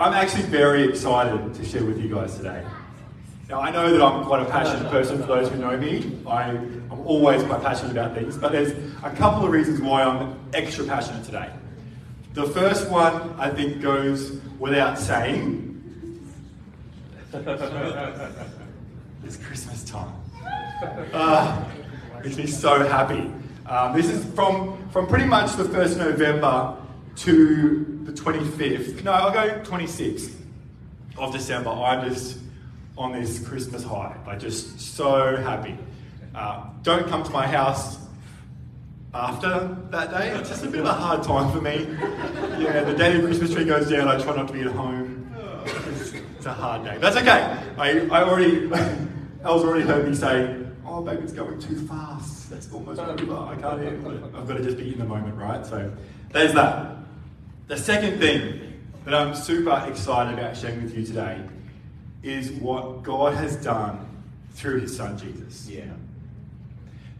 I'm actually very excited to share with you guys today. Now, I know that I'm quite a passionate person for those who know me. I, am always quite passionate about things, but there's a couple of reasons why I'm extra passionate today. The first one, I think, goes without saying. it's Christmas time. Uh, makes me so happy. Um, this is from, from pretty much the 1st November to the 25th. No, I'll go 26th of December. I'm just on this Christmas high. I'm just so happy. Uh, don't come to my house after that day. It's just a bit of a hard time for me. Yeah, the day the Christmas tree goes down, I try not to be at home. It's, it's a hard day. That's okay. I, I already, Elle's already heard me say, oh, babe, it's going too fast. That's almost over. I can't it. I've got to just be in the moment, right? So there's that. The second thing that I'm super excited about sharing with you today is what God has done through his son Jesus. Yeah.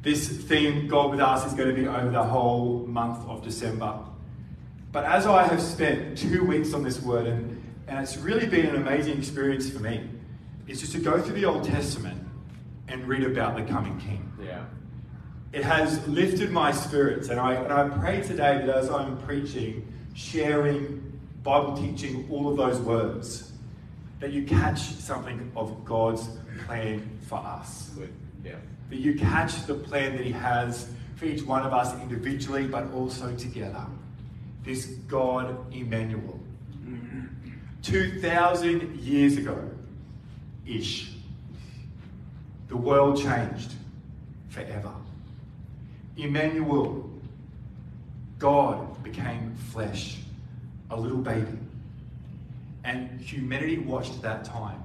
This theme, God with us, is going to be over the whole month of December. But as I have spent two weeks on this word, and, and it's really been an amazing experience for me, is just to go through the Old Testament and read about the coming King. Yeah. It has lifted my spirits, and I, and I pray today that as I'm preaching, sharing, Bible teaching, all of those words, that you catch something of God's plan for us. Yeah. That you catch the plan that He has for each one of us individually, but also together. This God Emmanuel. 2,000 years ago ish, the world changed forever. Emmanuel, God became flesh, a little baby. And humanity watched at that time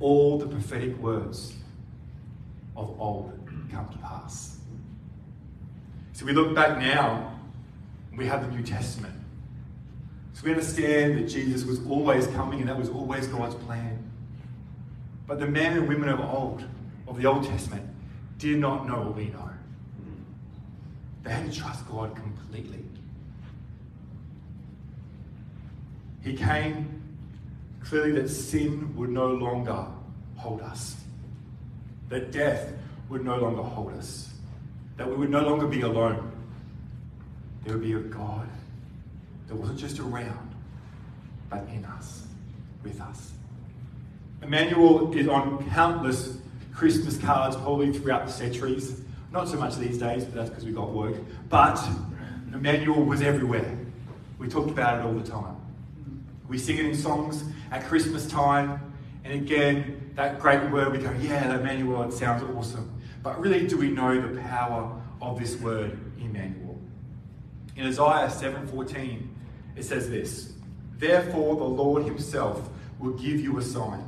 all the prophetic words of old come to pass. So we look back now, we have the New Testament. So we understand that Jesus was always coming and that was always God's plan. But the men and women of old, of the Old Testament, did not know what we know. They had to trust God completely. He came clearly that sin would no longer hold us, that death would no longer hold us, that we would no longer be alone. There would be a God that wasn't just around, but in us, with us. Emmanuel is on countless Christmas cards, probably throughout the centuries. Not so much these days, but that's because we got work. But Emmanuel was everywhere. We talked about it all the time. We sing it in songs at Christmas time, and again, that great word, we go, yeah, Emmanuel, it sounds awesome. But really, do we know the power of this word, Emmanuel? In Isaiah 7:14, it says this: Therefore, the Lord Himself will give you a sign.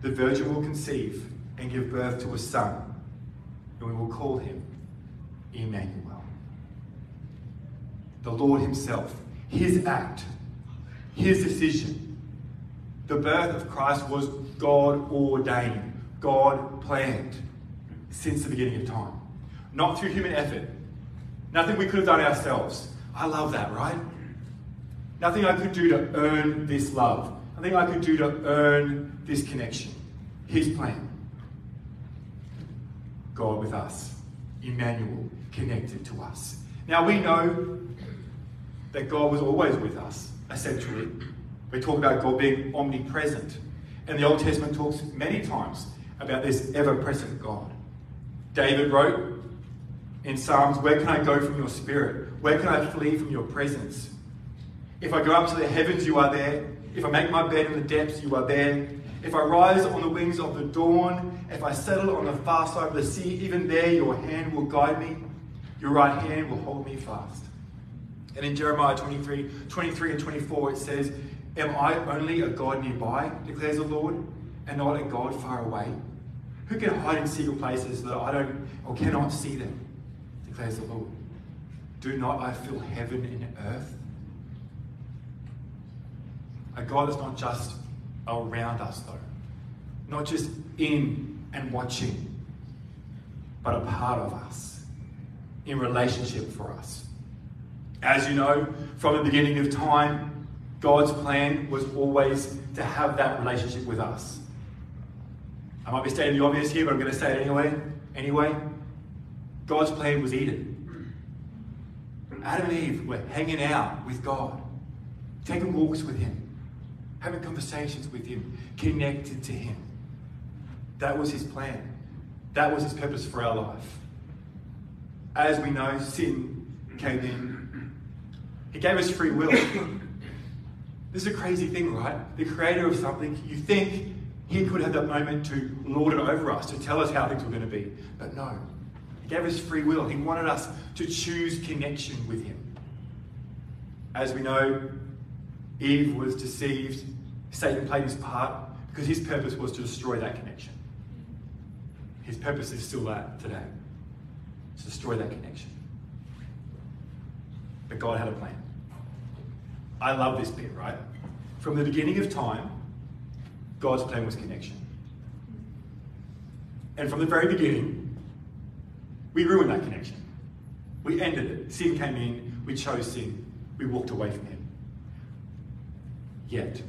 The virgin will conceive and give birth to a son, and we will call him Emmanuel. The Lord Himself, His act, His decision. The birth of Christ was God ordained, God planned since the beginning of time, not through human effort. Nothing we could have done ourselves. I love that, right? Nothing I could do to earn this love. Nothing I could do to earn this connection. His plan. God with us. Emmanuel connected to us. Now we know that God was always with us, essentially. We talk about God being omnipresent. And the Old Testament talks many times about this ever present God. David wrote in Psalms, Where can I go from your spirit? Where can I flee from your presence? If I go up to the heavens, you are there. If I make my bed in the depths, you are there. If I rise on the wings of the dawn, if I settle on the far side of the sea, even there your hand will guide me, your right hand will hold me fast. And in Jeremiah 23, 23 and 24, it says, Am I only a God nearby, declares the Lord, and not a God far away? Who can hide in secret places that I don't or cannot see them, declares the Lord? Do not I fill heaven and earth? A God that's not just around us, though, not just in and watching, but a part of us, in relationship for us. As you know, from the beginning of time, God's plan was always to have that relationship with us. I might be stating the obvious here, but I'm going to say it anyway. Anyway, God's plan was Eden. Adam and Eve were hanging out with God, taking walks with Him, having conversations with Him, connected to Him. That was His plan. That was His purpose for our life. As we know, sin came in. He gave us free will. this is a crazy thing, right? The creator of something, you think he could have that moment to lord it over us, to tell us how things were going to be. But no. He gave us free will. He wanted us to choose connection with Him. As we know, Eve was deceived. Satan played his part because his purpose was to destroy that connection. His purpose is still that today to destroy that connection. But God had a plan. I love this bit, right? From the beginning of time, God's plan was connection. And from the very beginning, we ruined that connection. We ended it. Sin came in, we chose sin, we walked away from Him. Yet,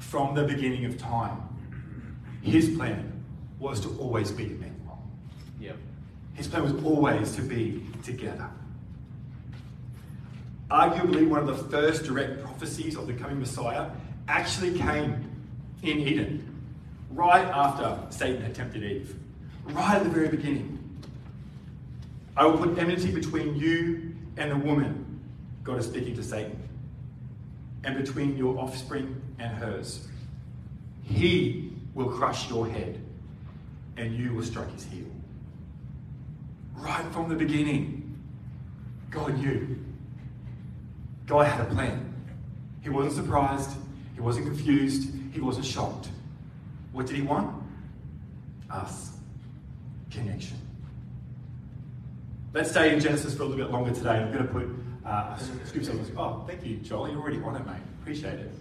from the beginning of time, His plan was to always be Emmanuel. Yep. His plan was always to be together. Arguably, one of the first direct prophecies of the coming Messiah actually came in Eden, right after Satan had tempted Eve, right at the very beginning. I will put enmity between you and the woman, God is speaking to Satan, and between your offspring and hers. He will crush your head, and you will strike his heel. Right from the beginning, God knew. God had a plan. He wasn't surprised, he wasn't confused, he wasn't shocked. What did he want? Us. Connection. Let's stay in Genesis for a little bit longer today. I'm going to put uh, Oh, thank you, Joel. You're already on it, mate. Appreciate it.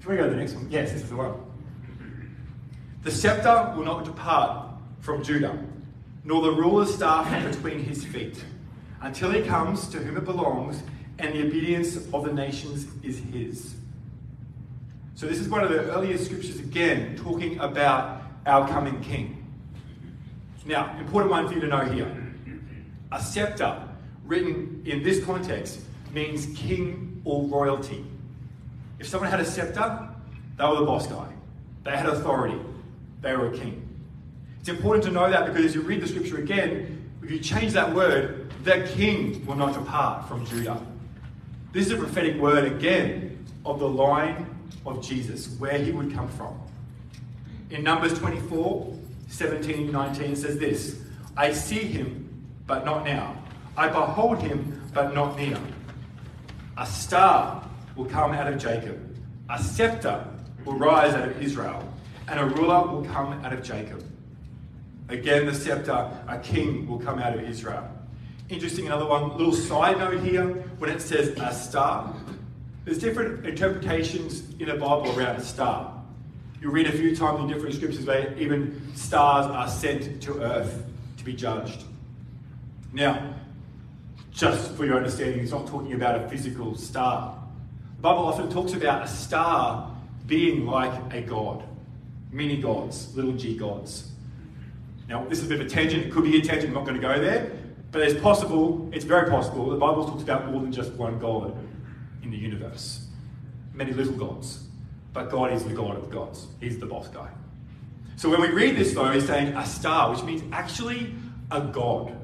Can we go to the next one? Yes, this is the one. The scepter will not depart from Judah, nor the ruler's staff between his feet, until he comes to whom it belongs, and the obedience of the nations is his. So, this is one of the earliest scriptures again talking about our coming king. Now, important one for you to know here a scepter, written in this context, means king or royalty. If someone had a scepter, they were the boss guy, they had authority, they were a king. It's important to know that because as you read the scripture again, if you change that word, the king will not depart from Judah. This is a prophetic word again of the line of Jesus, where he would come from. In Numbers 24, 17 19 says this I see him, but not now. I behold him, but not near. A star will come out of Jacob, a scepter will rise out of Israel, and a ruler will come out of Jacob. Again, the scepter, a king will come out of Israel. Interesting, another one, little side note here, when it says a star, there's different interpretations in the Bible around a star. You read a few times in different scriptures where even stars are sent to earth to be judged. Now, just for your understanding, he's not talking about a physical star. The Bible often talks about a star being like a god, many gods, little g gods. Now, this is a bit of a tangent. It could be a tangent. I'm not going to go there. But it's possible, it's very possible, the Bible talks about more than just one God in the universe. Many little gods. But God is the God of gods. He's the boss guy. So when we read this, though, he's saying a star, which means actually a God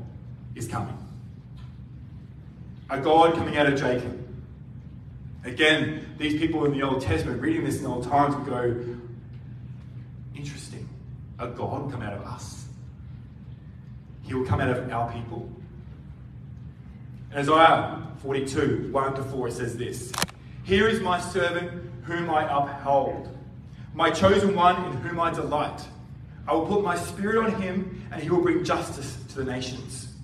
is coming. A God coming out of Jacob. Again, these people in the Old Testament, reading this in the old times, would go, interesting. A God come out of us. He will come out of our people. Isaiah 42, 1 to 4, it says this Here is my servant whom I uphold, my chosen one in whom I delight. I will put my spirit on him, and he will bring justice to the nations.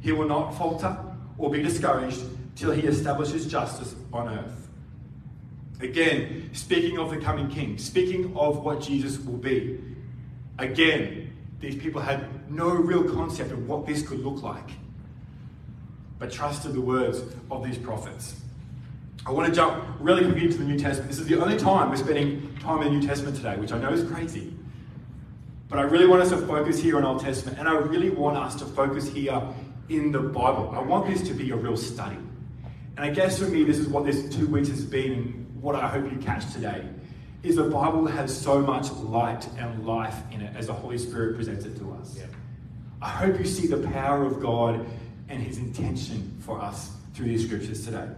He will not falter or be discouraged till he establishes justice on earth. Again, speaking of the coming king, speaking of what Jesus will be. Again, these people had no real concept of what this could look like, but trusted the words of these prophets. I want to jump really quickly into the New Testament. This is the only time we're spending time in the New Testament today, which I know is crazy. But I really want us to focus here on Old Testament, and I really want us to focus here in the Bible. I want this to be a real study. And I guess for me, this is what this two weeks has been, and what I hope you catch today, is the Bible has so much light and life in it as the Holy Spirit presents it to us. Yeah. I hope you see the power of God and his intention for us through these scriptures today.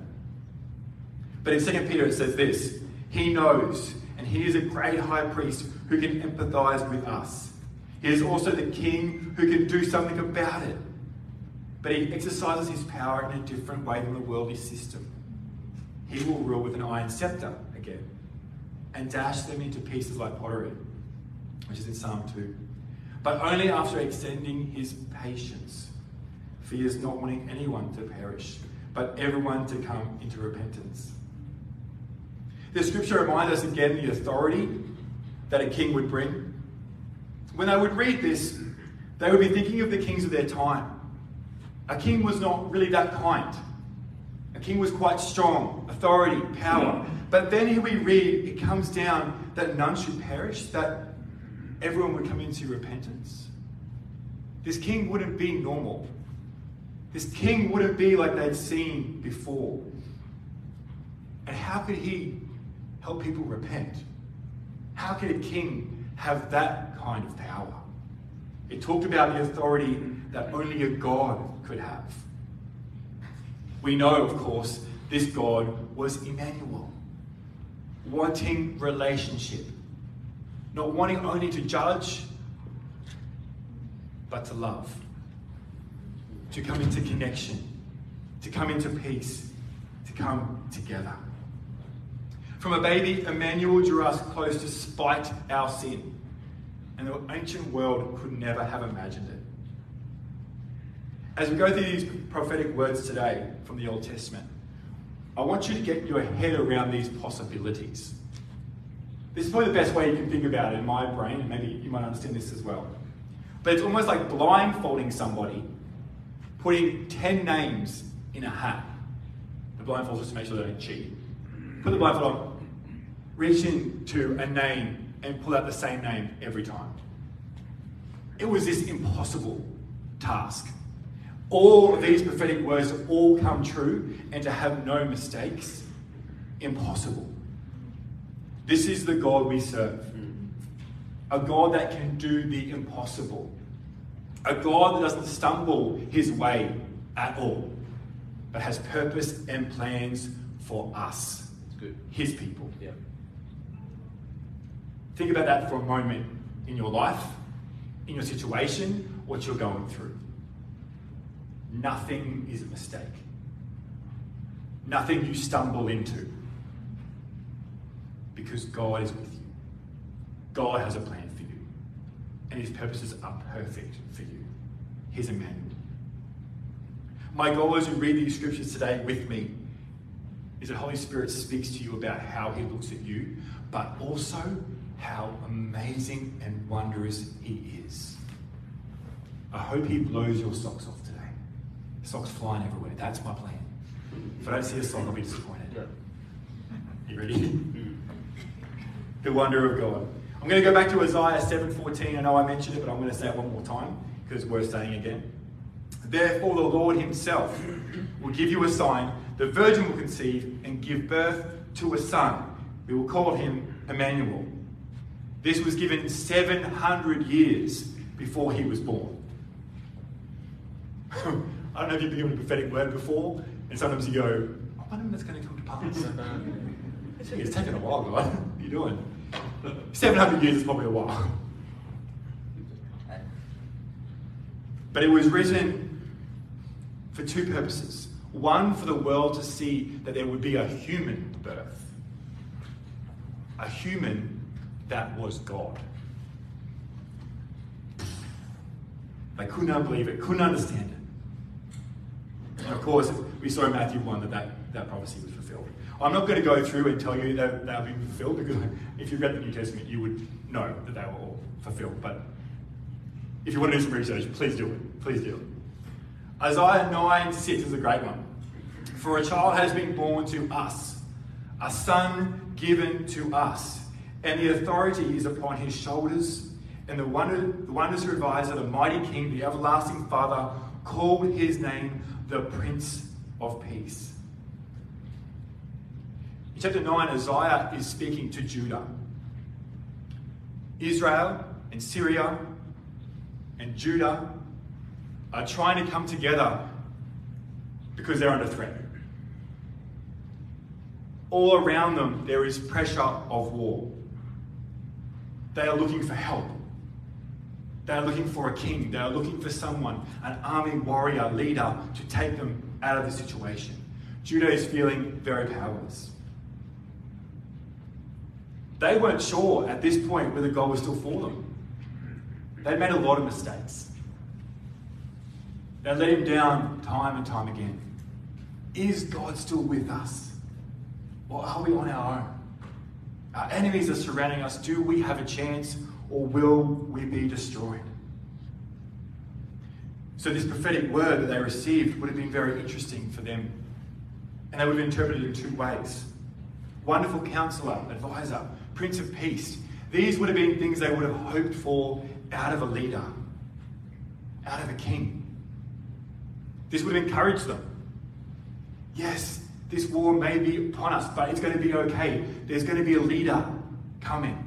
But in 2 Peter it says this He knows, and he is a great high priest who can empathize with us. He is also the king who can do something about it. But he exercises his power in a different way than the worldly system. He will rule with an iron scepter again and dash them into pieces like pottery, which is in Psalm 2. But only after extending his patience. For he is not wanting anyone to perish, but everyone to come into repentance. The scripture reminds us again the authority that a king would bring. When they would read this, they would be thinking of the kings of their time. A king was not really that kind. A king was quite strong, authority, power. But then here we read, it comes down that none should perish, that everyone would come into repentance. This king wouldn't be normal. This king wouldn't be like they'd seen before. And how could he help people repent? How could a king have that kind of power? It talked about the authority that only a God could have. We know, of course, this God was Emmanuel, wanting relationship, not wanting only to judge, but to love, to come into connection, to come into peace, to come together. From a baby, Emmanuel drew us close despite our sin, and the ancient world could never have imagined it. As we go through these prophetic words today from the Old Testament, I want you to get your head around these possibilities. This is probably the best way you can think about it in my brain, and maybe you might understand this as well. But it's almost like blindfolding somebody, putting 10 names in a hat. The blindfold just to make sure they don't cheat. Put the blindfold on, reach into a name, and pull out the same name every time. It was this impossible task all of these prophetic words to all come true and to have no mistakes? Impossible. This is the God we serve. A God that can do the impossible. A God that doesn't stumble his way at all, but has purpose and plans for us, his people. Yeah. Think about that for a moment in your life, in your situation, what you're going through. Nothing is a mistake. Nothing you stumble into. Because God is with you. God has a plan for you. And his purposes are perfect for you. He's Emmanuel. My goal as you read these scriptures today with me is that Holy Spirit speaks to you about how he looks at you, but also how amazing and wondrous he is. I hope he blows your socks off Socks flying everywhere. That's my plan. If I don't see a sock, I'll be disappointed. You ready? the wonder of God. I'm going to go back to Isaiah 7:14. I know I mentioned it, but I'm going to say it one more time because it's worth saying again. Therefore, the Lord Himself will give you a sign. The virgin will conceive and give birth to a son. We will call him Emmanuel. This was given 700 years before he was born. I don't know if you've been given a prophetic word before, and sometimes you go, I wonder when that's going to come to pass. it's taken a while, guys. What are you doing? 700 years is probably a while. But it was written for two purposes. One, for the world to see that there would be a human birth, a human that was God. They could not believe it, couldn't understand it. And of course, we saw in Matthew 1 that that, that prophecy was fulfilled. I'm not going to go through and tell you that they've been fulfilled because if you've read the New Testament, you would know that they were all fulfilled. But if you want to do some research, please do it. Please do it. Isaiah 9 6 is a great one. For a child has been born to us, a son given to us, and the authority is upon his shoulders. And the, wonder, the wondrous advisor, the mighty king, the everlasting father, called his name the Prince of Peace. In chapter 9, Isaiah is speaking to Judah. Israel and Syria and Judah are trying to come together because they're under threat. All around them, there is pressure of war. They are looking for help. They are looking for a king. They are looking for someone, an army warrior leader, to take them out of the situation. Judah is feeling very powerless. They weren't sure at this point whether God was still for them. They'd made a lot of mistakes. They let him down time and time again. Is God still with us? Or are we on our own? Our enemies are surrounding us. Do we have a chance or will we be destroyed? So, this prophetic word that they received would have been very interesting for them. And they would have interpreted it in two ways wonderful counselor, advisor, prince of peace. These would have been things they would have hoped for out of a leader, out of a king. This would have encouraged them. Yes, this war may be upon us, but it's going to be okay. There's going to be a leader coming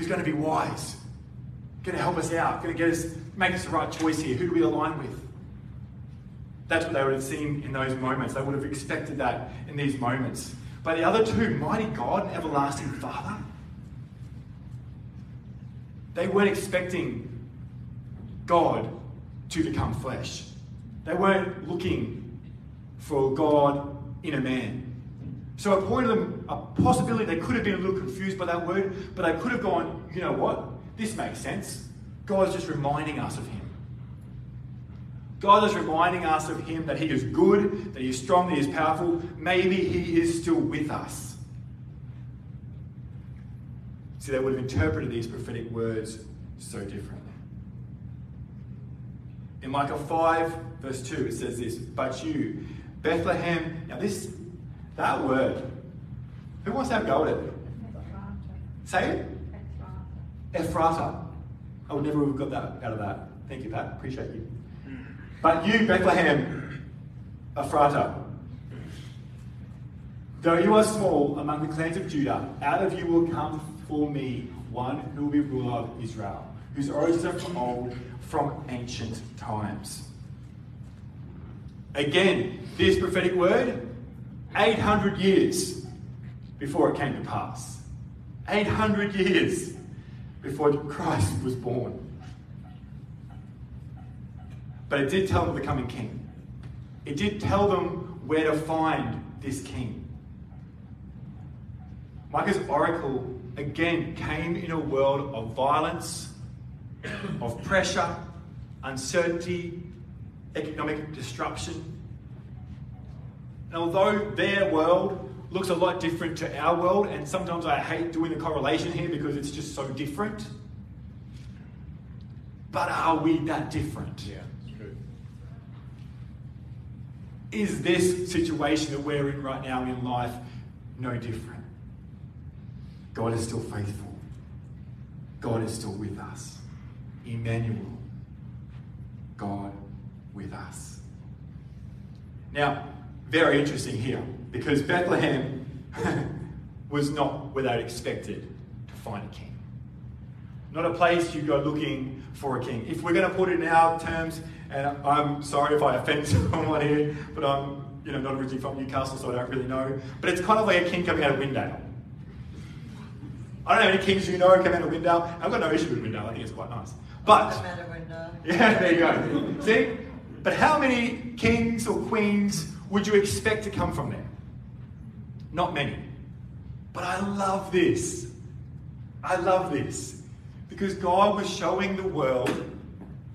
who's going to be wise, going to help us out, going to get us, make us the right choice here. Who do we align with? That's what they would have seen in those moments. They would have expected that in these moments. But the other two, mighty God and everlasting Father, they weren't expecting God to become flesh. They weren't looking for God in a man. So it pointed them a possibility they could have been a little confused by that word, but they could have gone, you know what? This makes sense. God's just reminding us of Him. God is reminding us of Him that He is good, that He is strong, that He is powerful. Maybe He is still with us. See, they would have interpreted these prophetic words so differently. In Micah 5, verse 2, it says this But you, Bethlehem, now this, that word, who wants to have go at it? Say it? Ephrata. I would never have got that out of that. Thank you, Pat. Appreciate you. But you, Bethlehem, Ephrata, though you are small among the clans of Judah, out of you will come for me one who will be ruler of Israel, whose origins are from old, from ancient times. Again, this prophetic word, 800 years before it came to pass. 800 years before Christ was born. But it did tell them the coming king. It did tell them where to find this king. Micah's oracle again came in a world of violence, of pressure, uncertainty, economic disruption. And although their world looks a lot different to our world, and sometimes I hate doing the correlation here because it's just so different. But are we that different? Yeah, true. Is this situation that we're in right now in life no different? God is still faithful. God is still with us. Emmanuel. God with us. Now, very interesting here because Bethlehem was not where they'd expected to find a king. Not a place you go looking for a king. If we're going to put it in our terms, and I'm sorry if I offend someone here, but I'm you know not originally from Newcastle, so I don't really know. But it's kind of like a king coming out of Windale. I don't know any kings you know come out of Windale. I've got no issue with Windale. I think it's quite nice. But yeah, there you go. See, but how many kings or queens would you expect to come from there? Not many. But I love this. I love this. Because God was showing the world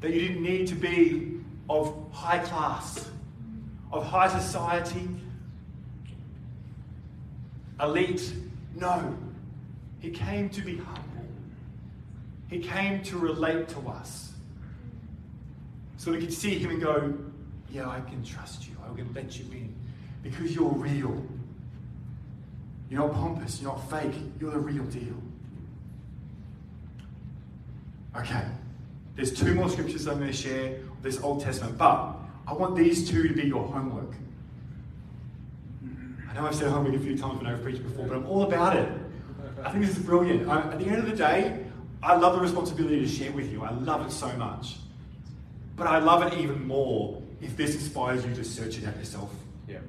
that you didn't need to be of high class, of high society, elite. No. He came to be humble. He came to relate to us. So we could see him and go, yeah, I can trust you. I will let you in because you're real. You're not pompous, you're not fake, you're the real deal. Okay, there's two more scriptures I'm going to share this Old Testament, but I want these two to be your homework. I know I've said homework a few times when I've preached before, but I'm all about it. I think this is brilliant. I, at the end of the day, I love the responsibility to share with you. I love it so much. But I love it even more if this inspires you to search it out yourself. Yeah.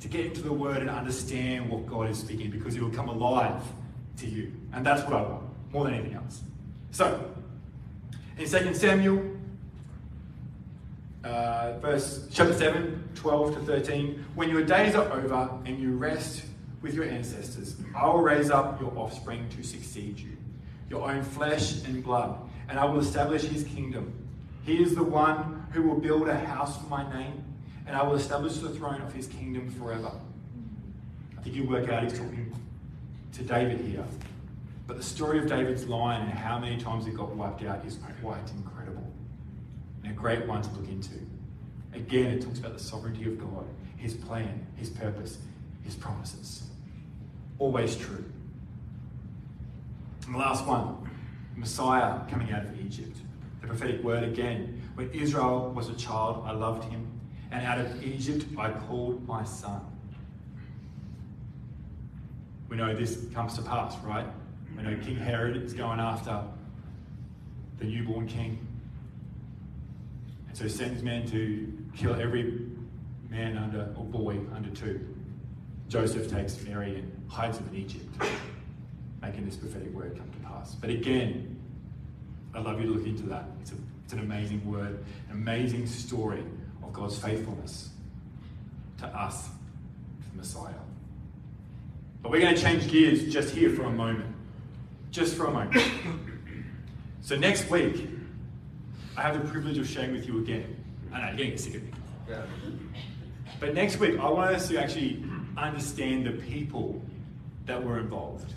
To get into the Word and understand what God is speaking because it will come alive to you. And that's what I want, more than anything else. So, in 2 Samuel, uh, verse chapter 7, 12 to 13, when your days are over and you rest with your ancestors, I will raise up your offspring to succeed you, your own flesh and blood, and I will establish his kingdom. He is the one who will build a house for my name, and I will establish the throne of his kingdom forever. I think you work out he's talking to David here. But the story of David's line and how many times it got wiped out is quite incredible. And a great one to look into. Again, it talks about the sovereignty of God, his plan, his purpose, his promises. Always true. And the last one Messiah coming out of Egypt. The prophetic word again. When Israel was a child, I loved him, and out of Egypt I called my son. We know this comes to pass, right? We know King Herod is going after the newborn king. And so he sends men to kill every man under, or boy under two. Joseph takes Mary and hides him in Egypt, making this prophetic word come to pass. But again, I'd love you to look into that. It's, a, it's an amazing word, an amazing story of God's faithfulness to us, to the Messiah. But we're going to change gears just here for a moment. Just for a moment. so next week, I have the privilege of sharing with you again. I know, you're getting sick of me. Yeah. But next week, I want us to actually understand the people that were involved.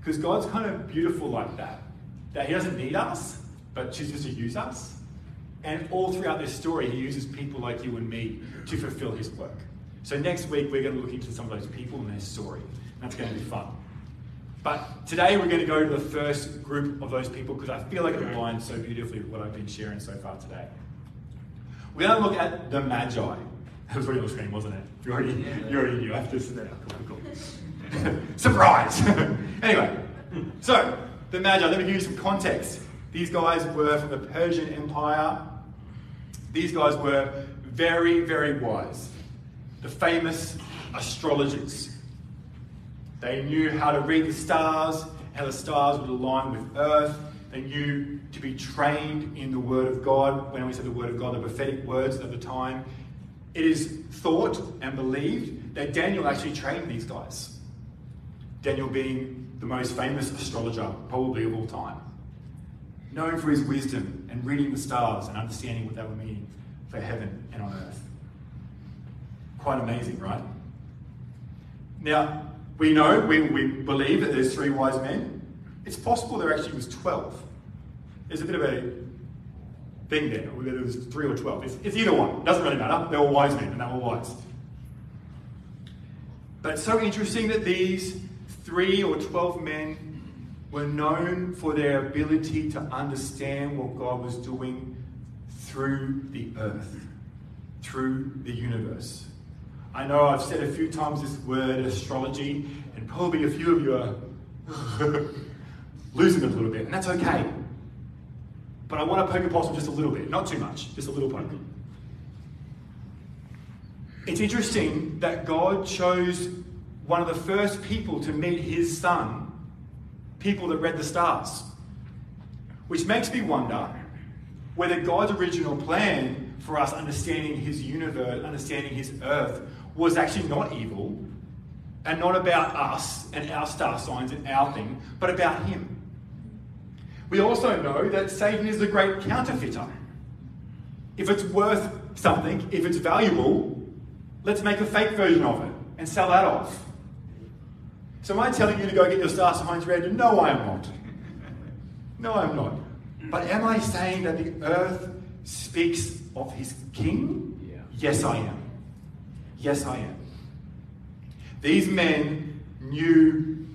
Because God's kind of beautiful like that. That He doesn't need us, but chooses to use us. And all throughout this story, He uses people like you and me to fulfill His work. So next week, we're going to look into some of those people and their story. That's going to be fun. But today, we're going to go to the first group of those people because I feel like it aligns so beautifully with what I've been sharing so far today. We're going to look at the Magi. That was already on the screen, wasn't it? You already, you already knew. I have to sit there. Cool. Surprise! anyway, so the Magi, let me give you some context. These guys were from the Persian Empire. These guys were very, very wise. The famous astrologers. They knew how to read the stars, how the stars would align with Earth. They knew to be trained in the Word of God. When we say the Word of God, the prophetic words of the time. It is thought and believed that Daniel actually trained these guys. Daniel being the most famous astrologer, probably of all time. Known for his wisdom and reading the stars and understanding what they were meaning for heaven and on earth. Quite amazing, right? Now, we know, we, we believe that there's three wise men. It's possible there actually was 12. There's a bit of a thing there, whether there was three or 12. It's, it's either one, it doesn't really matter. They were wise men and they were wise. But it's so interesting that these three or 12 men were known for their ability to understand what God was doing through the earth, through the universe. I know I've said a few times this word astrology, and probably a few of you are losing it a little bit, and that's okay. But I want to poke a possum just a little bit, not too much, just a little poke. It's interesting that God chose one of the first people to meet his son, people that read the stars. Which makes me wonder whether God's original plan for us understanding his universe, understanding his earth, was actually not evil and not about us and our star signs and our thing, but about him. We also know that Satan is the great counterfeiter. If it's worth something, if it's valuable, let's make a fake version of it and sell that off. So am I telling you to go get your star signs read? No, I am not. No, I'm not. But am I saying that the earth speaks of his king? Yeah. Yes, I am. Yes, I am. These men knew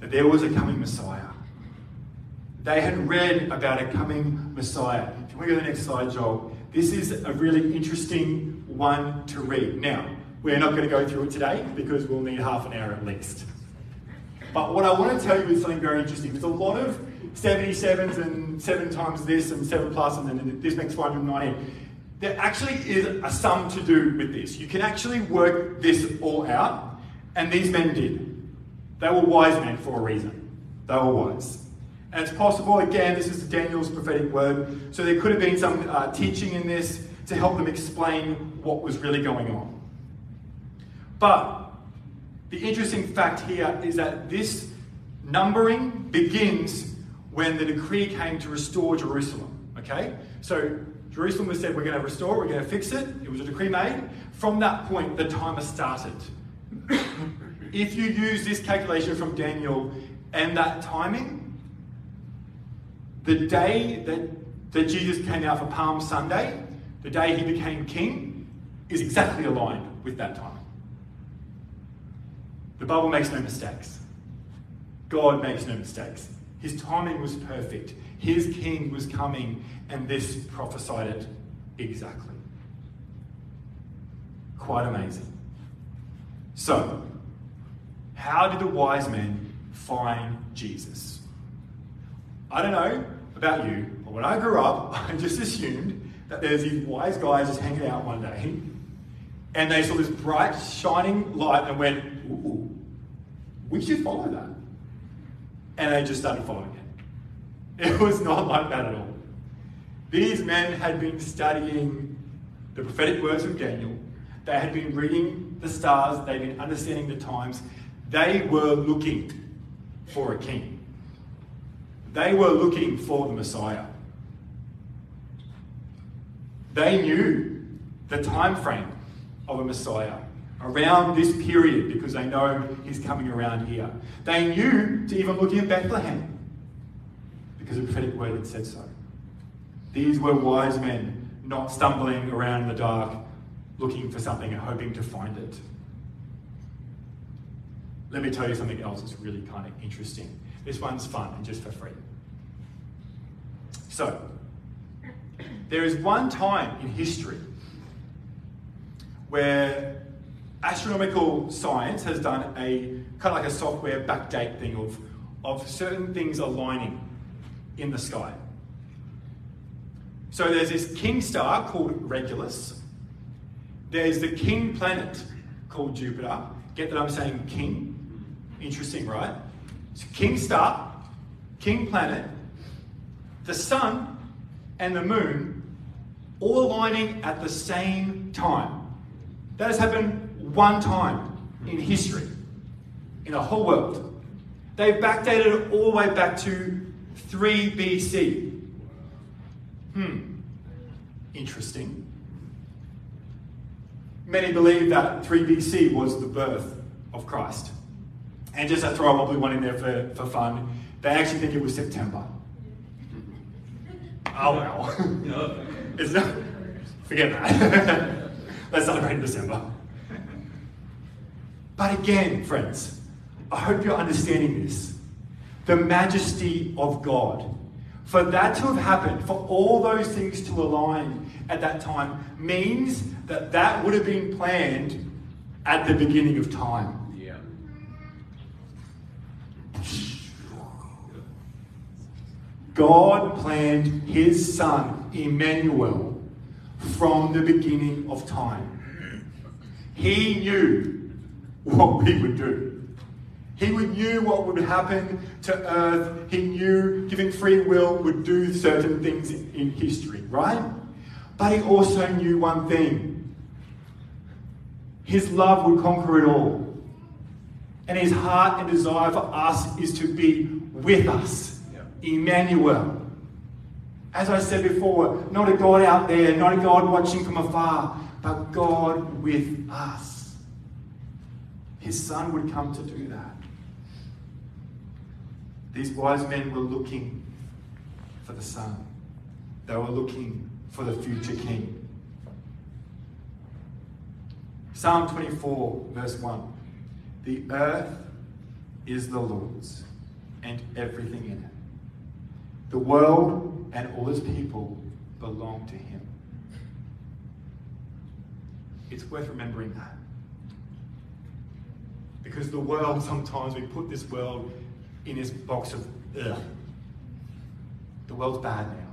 that there was a coming Messiah. They had read about a coming Messiah. Can we go to the next slide, Joel? This is a really interesting one to read. Now, we're not going to go through it today because we'll need half an hour at least. But what I want to tell you is something very interesting. There's a lot of 77s and 7 times this and 7 plus and then this makes 419. There actually is a sum to do with this. You can actually work this all out, and these men did. They were wise men for a reason. They were wise. And it's possible, again, this is Daniel's prophetic word, so there could have been some uh, teaching in this to help them explain what was really going on. But the interesting fact here is that this numbering begins when the decree came to restore Jerusalem. Okay? So Jerusalem was said, we're going to restore, we're going to fix it. It was a decree made. From that point, the timer started. if you use this calculation from Daniel and that timing, the day that, that Jesus came out for Palm Sunday, the day he became king, is exactly aligned with that timing. The Bible makes no mistakes. God makes no mistakes. His timing was perfect. His king was coming, and this prophesied it exactly. Quite amazing. So, how did the wise men find Jesus? I don't know about you, but when I grew up, I just assumed that there's these wise guys just hanging out one day, and they saw this bright, shining light and went, ooh, we should follow that. And I just started following it. It was not like that at all. These men had been studying the prophetic words of Daniel. They had been reading the stars. They'd been understanding the times. They were looking for a king. They were looking for the Messiah. They knew the time frame of a Messiah around this period because they know he's coming around here. They knew to even look in Bethlehem because the prophetic word had said so. These were wise men, not stumbling around in the dark looking for something and hoping to find it. Let me tell you something else that's really kind of interesting. This one's fun and just for free. So, there is one time in history where astronomical science has done a kind of like a software backdate thing of, of certain things aligning in the sky. So there's this king star called Regulus. There's the king planet called Jupiter. Get that I'm saying king? Interesting, right? So king star, king planet, the sun, and the moon all aligning at the same time. That has happened one time in history, in the whole world. They've backdated it all the way back to 3 BC. Hmm, interesting. Many believe that 3 BC was the birth of Christ. And just to throw a wobbly one in there for, for fun, they actually think it was September. Oh well. it's not, forget that. Let's celebrate in December. But again, friends, I hope you're understanding this. The majesty of God. For that to have happened, for all those things to align at that time, means that that would have been planned at the beginning of time. Yeah. God planned his son, Emmanuel, from the beginning of time. He knew what we would do. He knew what would happen to earth. He knew giving free will would do certain things in history, right? But he also knew one thing his love would conquer it all. And his heart and desire for us is to be with us. Emmanuel. As I said before, not a God out there, not a God watching from afar, but God with us. His son would come to do that. These wise men were looking for the son, they were looking for the future king. Psalm 24, verse 1. The earth is the Lord's and everything in it. The world and all its people belong to him. It's worth remembering that. Because the world, sometimes we put this world in this box of, ugh. The world's bad now.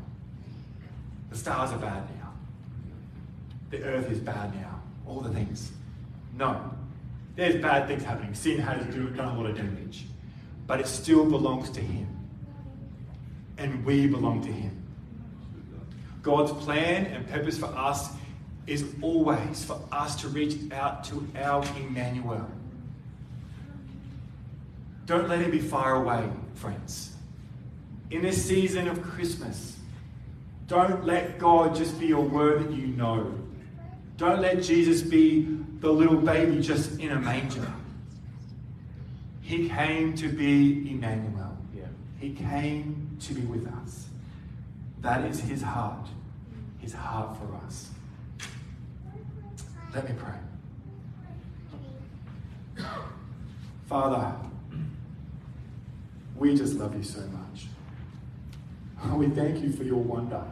The stars are bad now. The earth is bad now. All the things. No. There's bad things happening. Sin has done a lot of damage. But it still belongs to Him. And we belong to Him. God's plan and purpose for us is always for us to reach out to our Emmanuel. Don't let him be far away, friends. In this season of Christmas, don't let God just be a word that you know. Don't let Jesus be the little baby just in a manger. He came to be Emmanuel. Yeah. He came to be with us. That is his heart, his heart for us. Let me pray. Father, we just love you so much. We thank you for your wonder,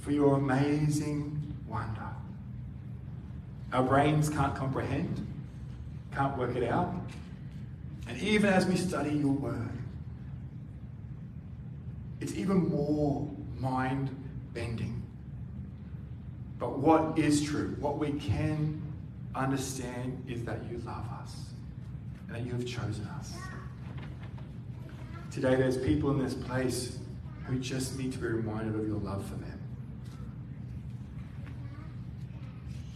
for your amazing wonder. Our brains can't comprehend, can't work it out. And even as we study your word, it's even more mind bending. But what is true, what we can understand, is that you love us and that you have chosen us. Today, there's people in this place who just need to be reminded of your love for them.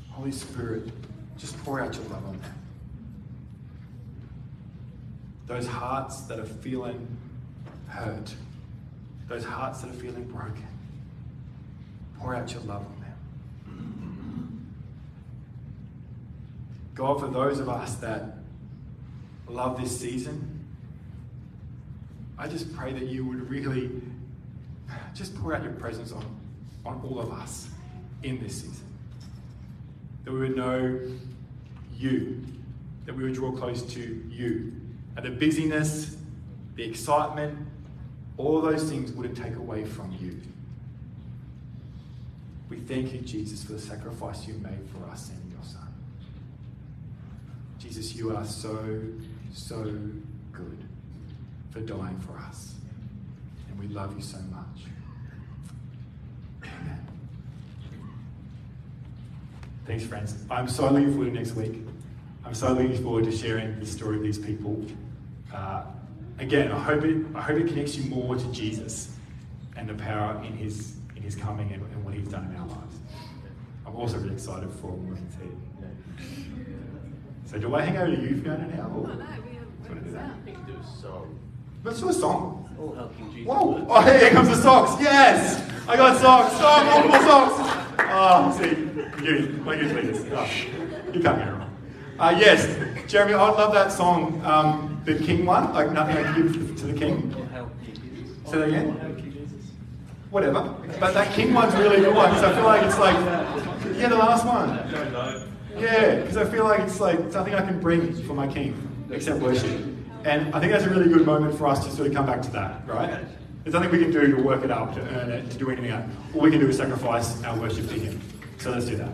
Holy Spirit, just pour out your love on them. Those hearts that are feeling hurt, those hearts that are feeling broken, pour out your love on them. God, for those of us that love this season, I just pray that you would really just pour out your presence on, on all of us in this season. That we would know you, that we would draw close to you. And the busyness, the excitement, all those things wouldn't take away from you. We thank you, Jesus, for the sacrifice you made for us and your Son. Jesus, you are so, so good for dying for us. And we love you so much. Amen. Thanks, friends. I'm so looking forward to next week. I'm so looking forward to sharing the story of these people. Uh, again, I hope it I hope it connects you more to Jesus and the power in his in his coming and, and what he's done in our lives. I'm also really excited for what we can. So do I hang over to you, Fiona, now? Or? Oh, no, we have. Wanna do that? You can do a song. Let's do a song. All helping Jesus. Whoa! work. Oh, here comes the socks. Yes, I got socks. Oh, multiple socks. Oh, see, you, my good leaders. Oh, you can't get it wrong. Uh, yes, Jeremy, I love that song, um, the King one, like nothing I give to the King. All help you, Jesus. Say that again? All help you, Jesus. Whatever. But that King one's really good one because I feel like it's like, yeah, the last one. don't know. Yeah, because I feel like it's like something I can bring for my King, except worship. And I think that's a really good moment for us to sort of come back to that, right? There's nothing we can do to work it up, to earn it, to do anything. All we can do is sacrifice our worship to Him. So let's do that.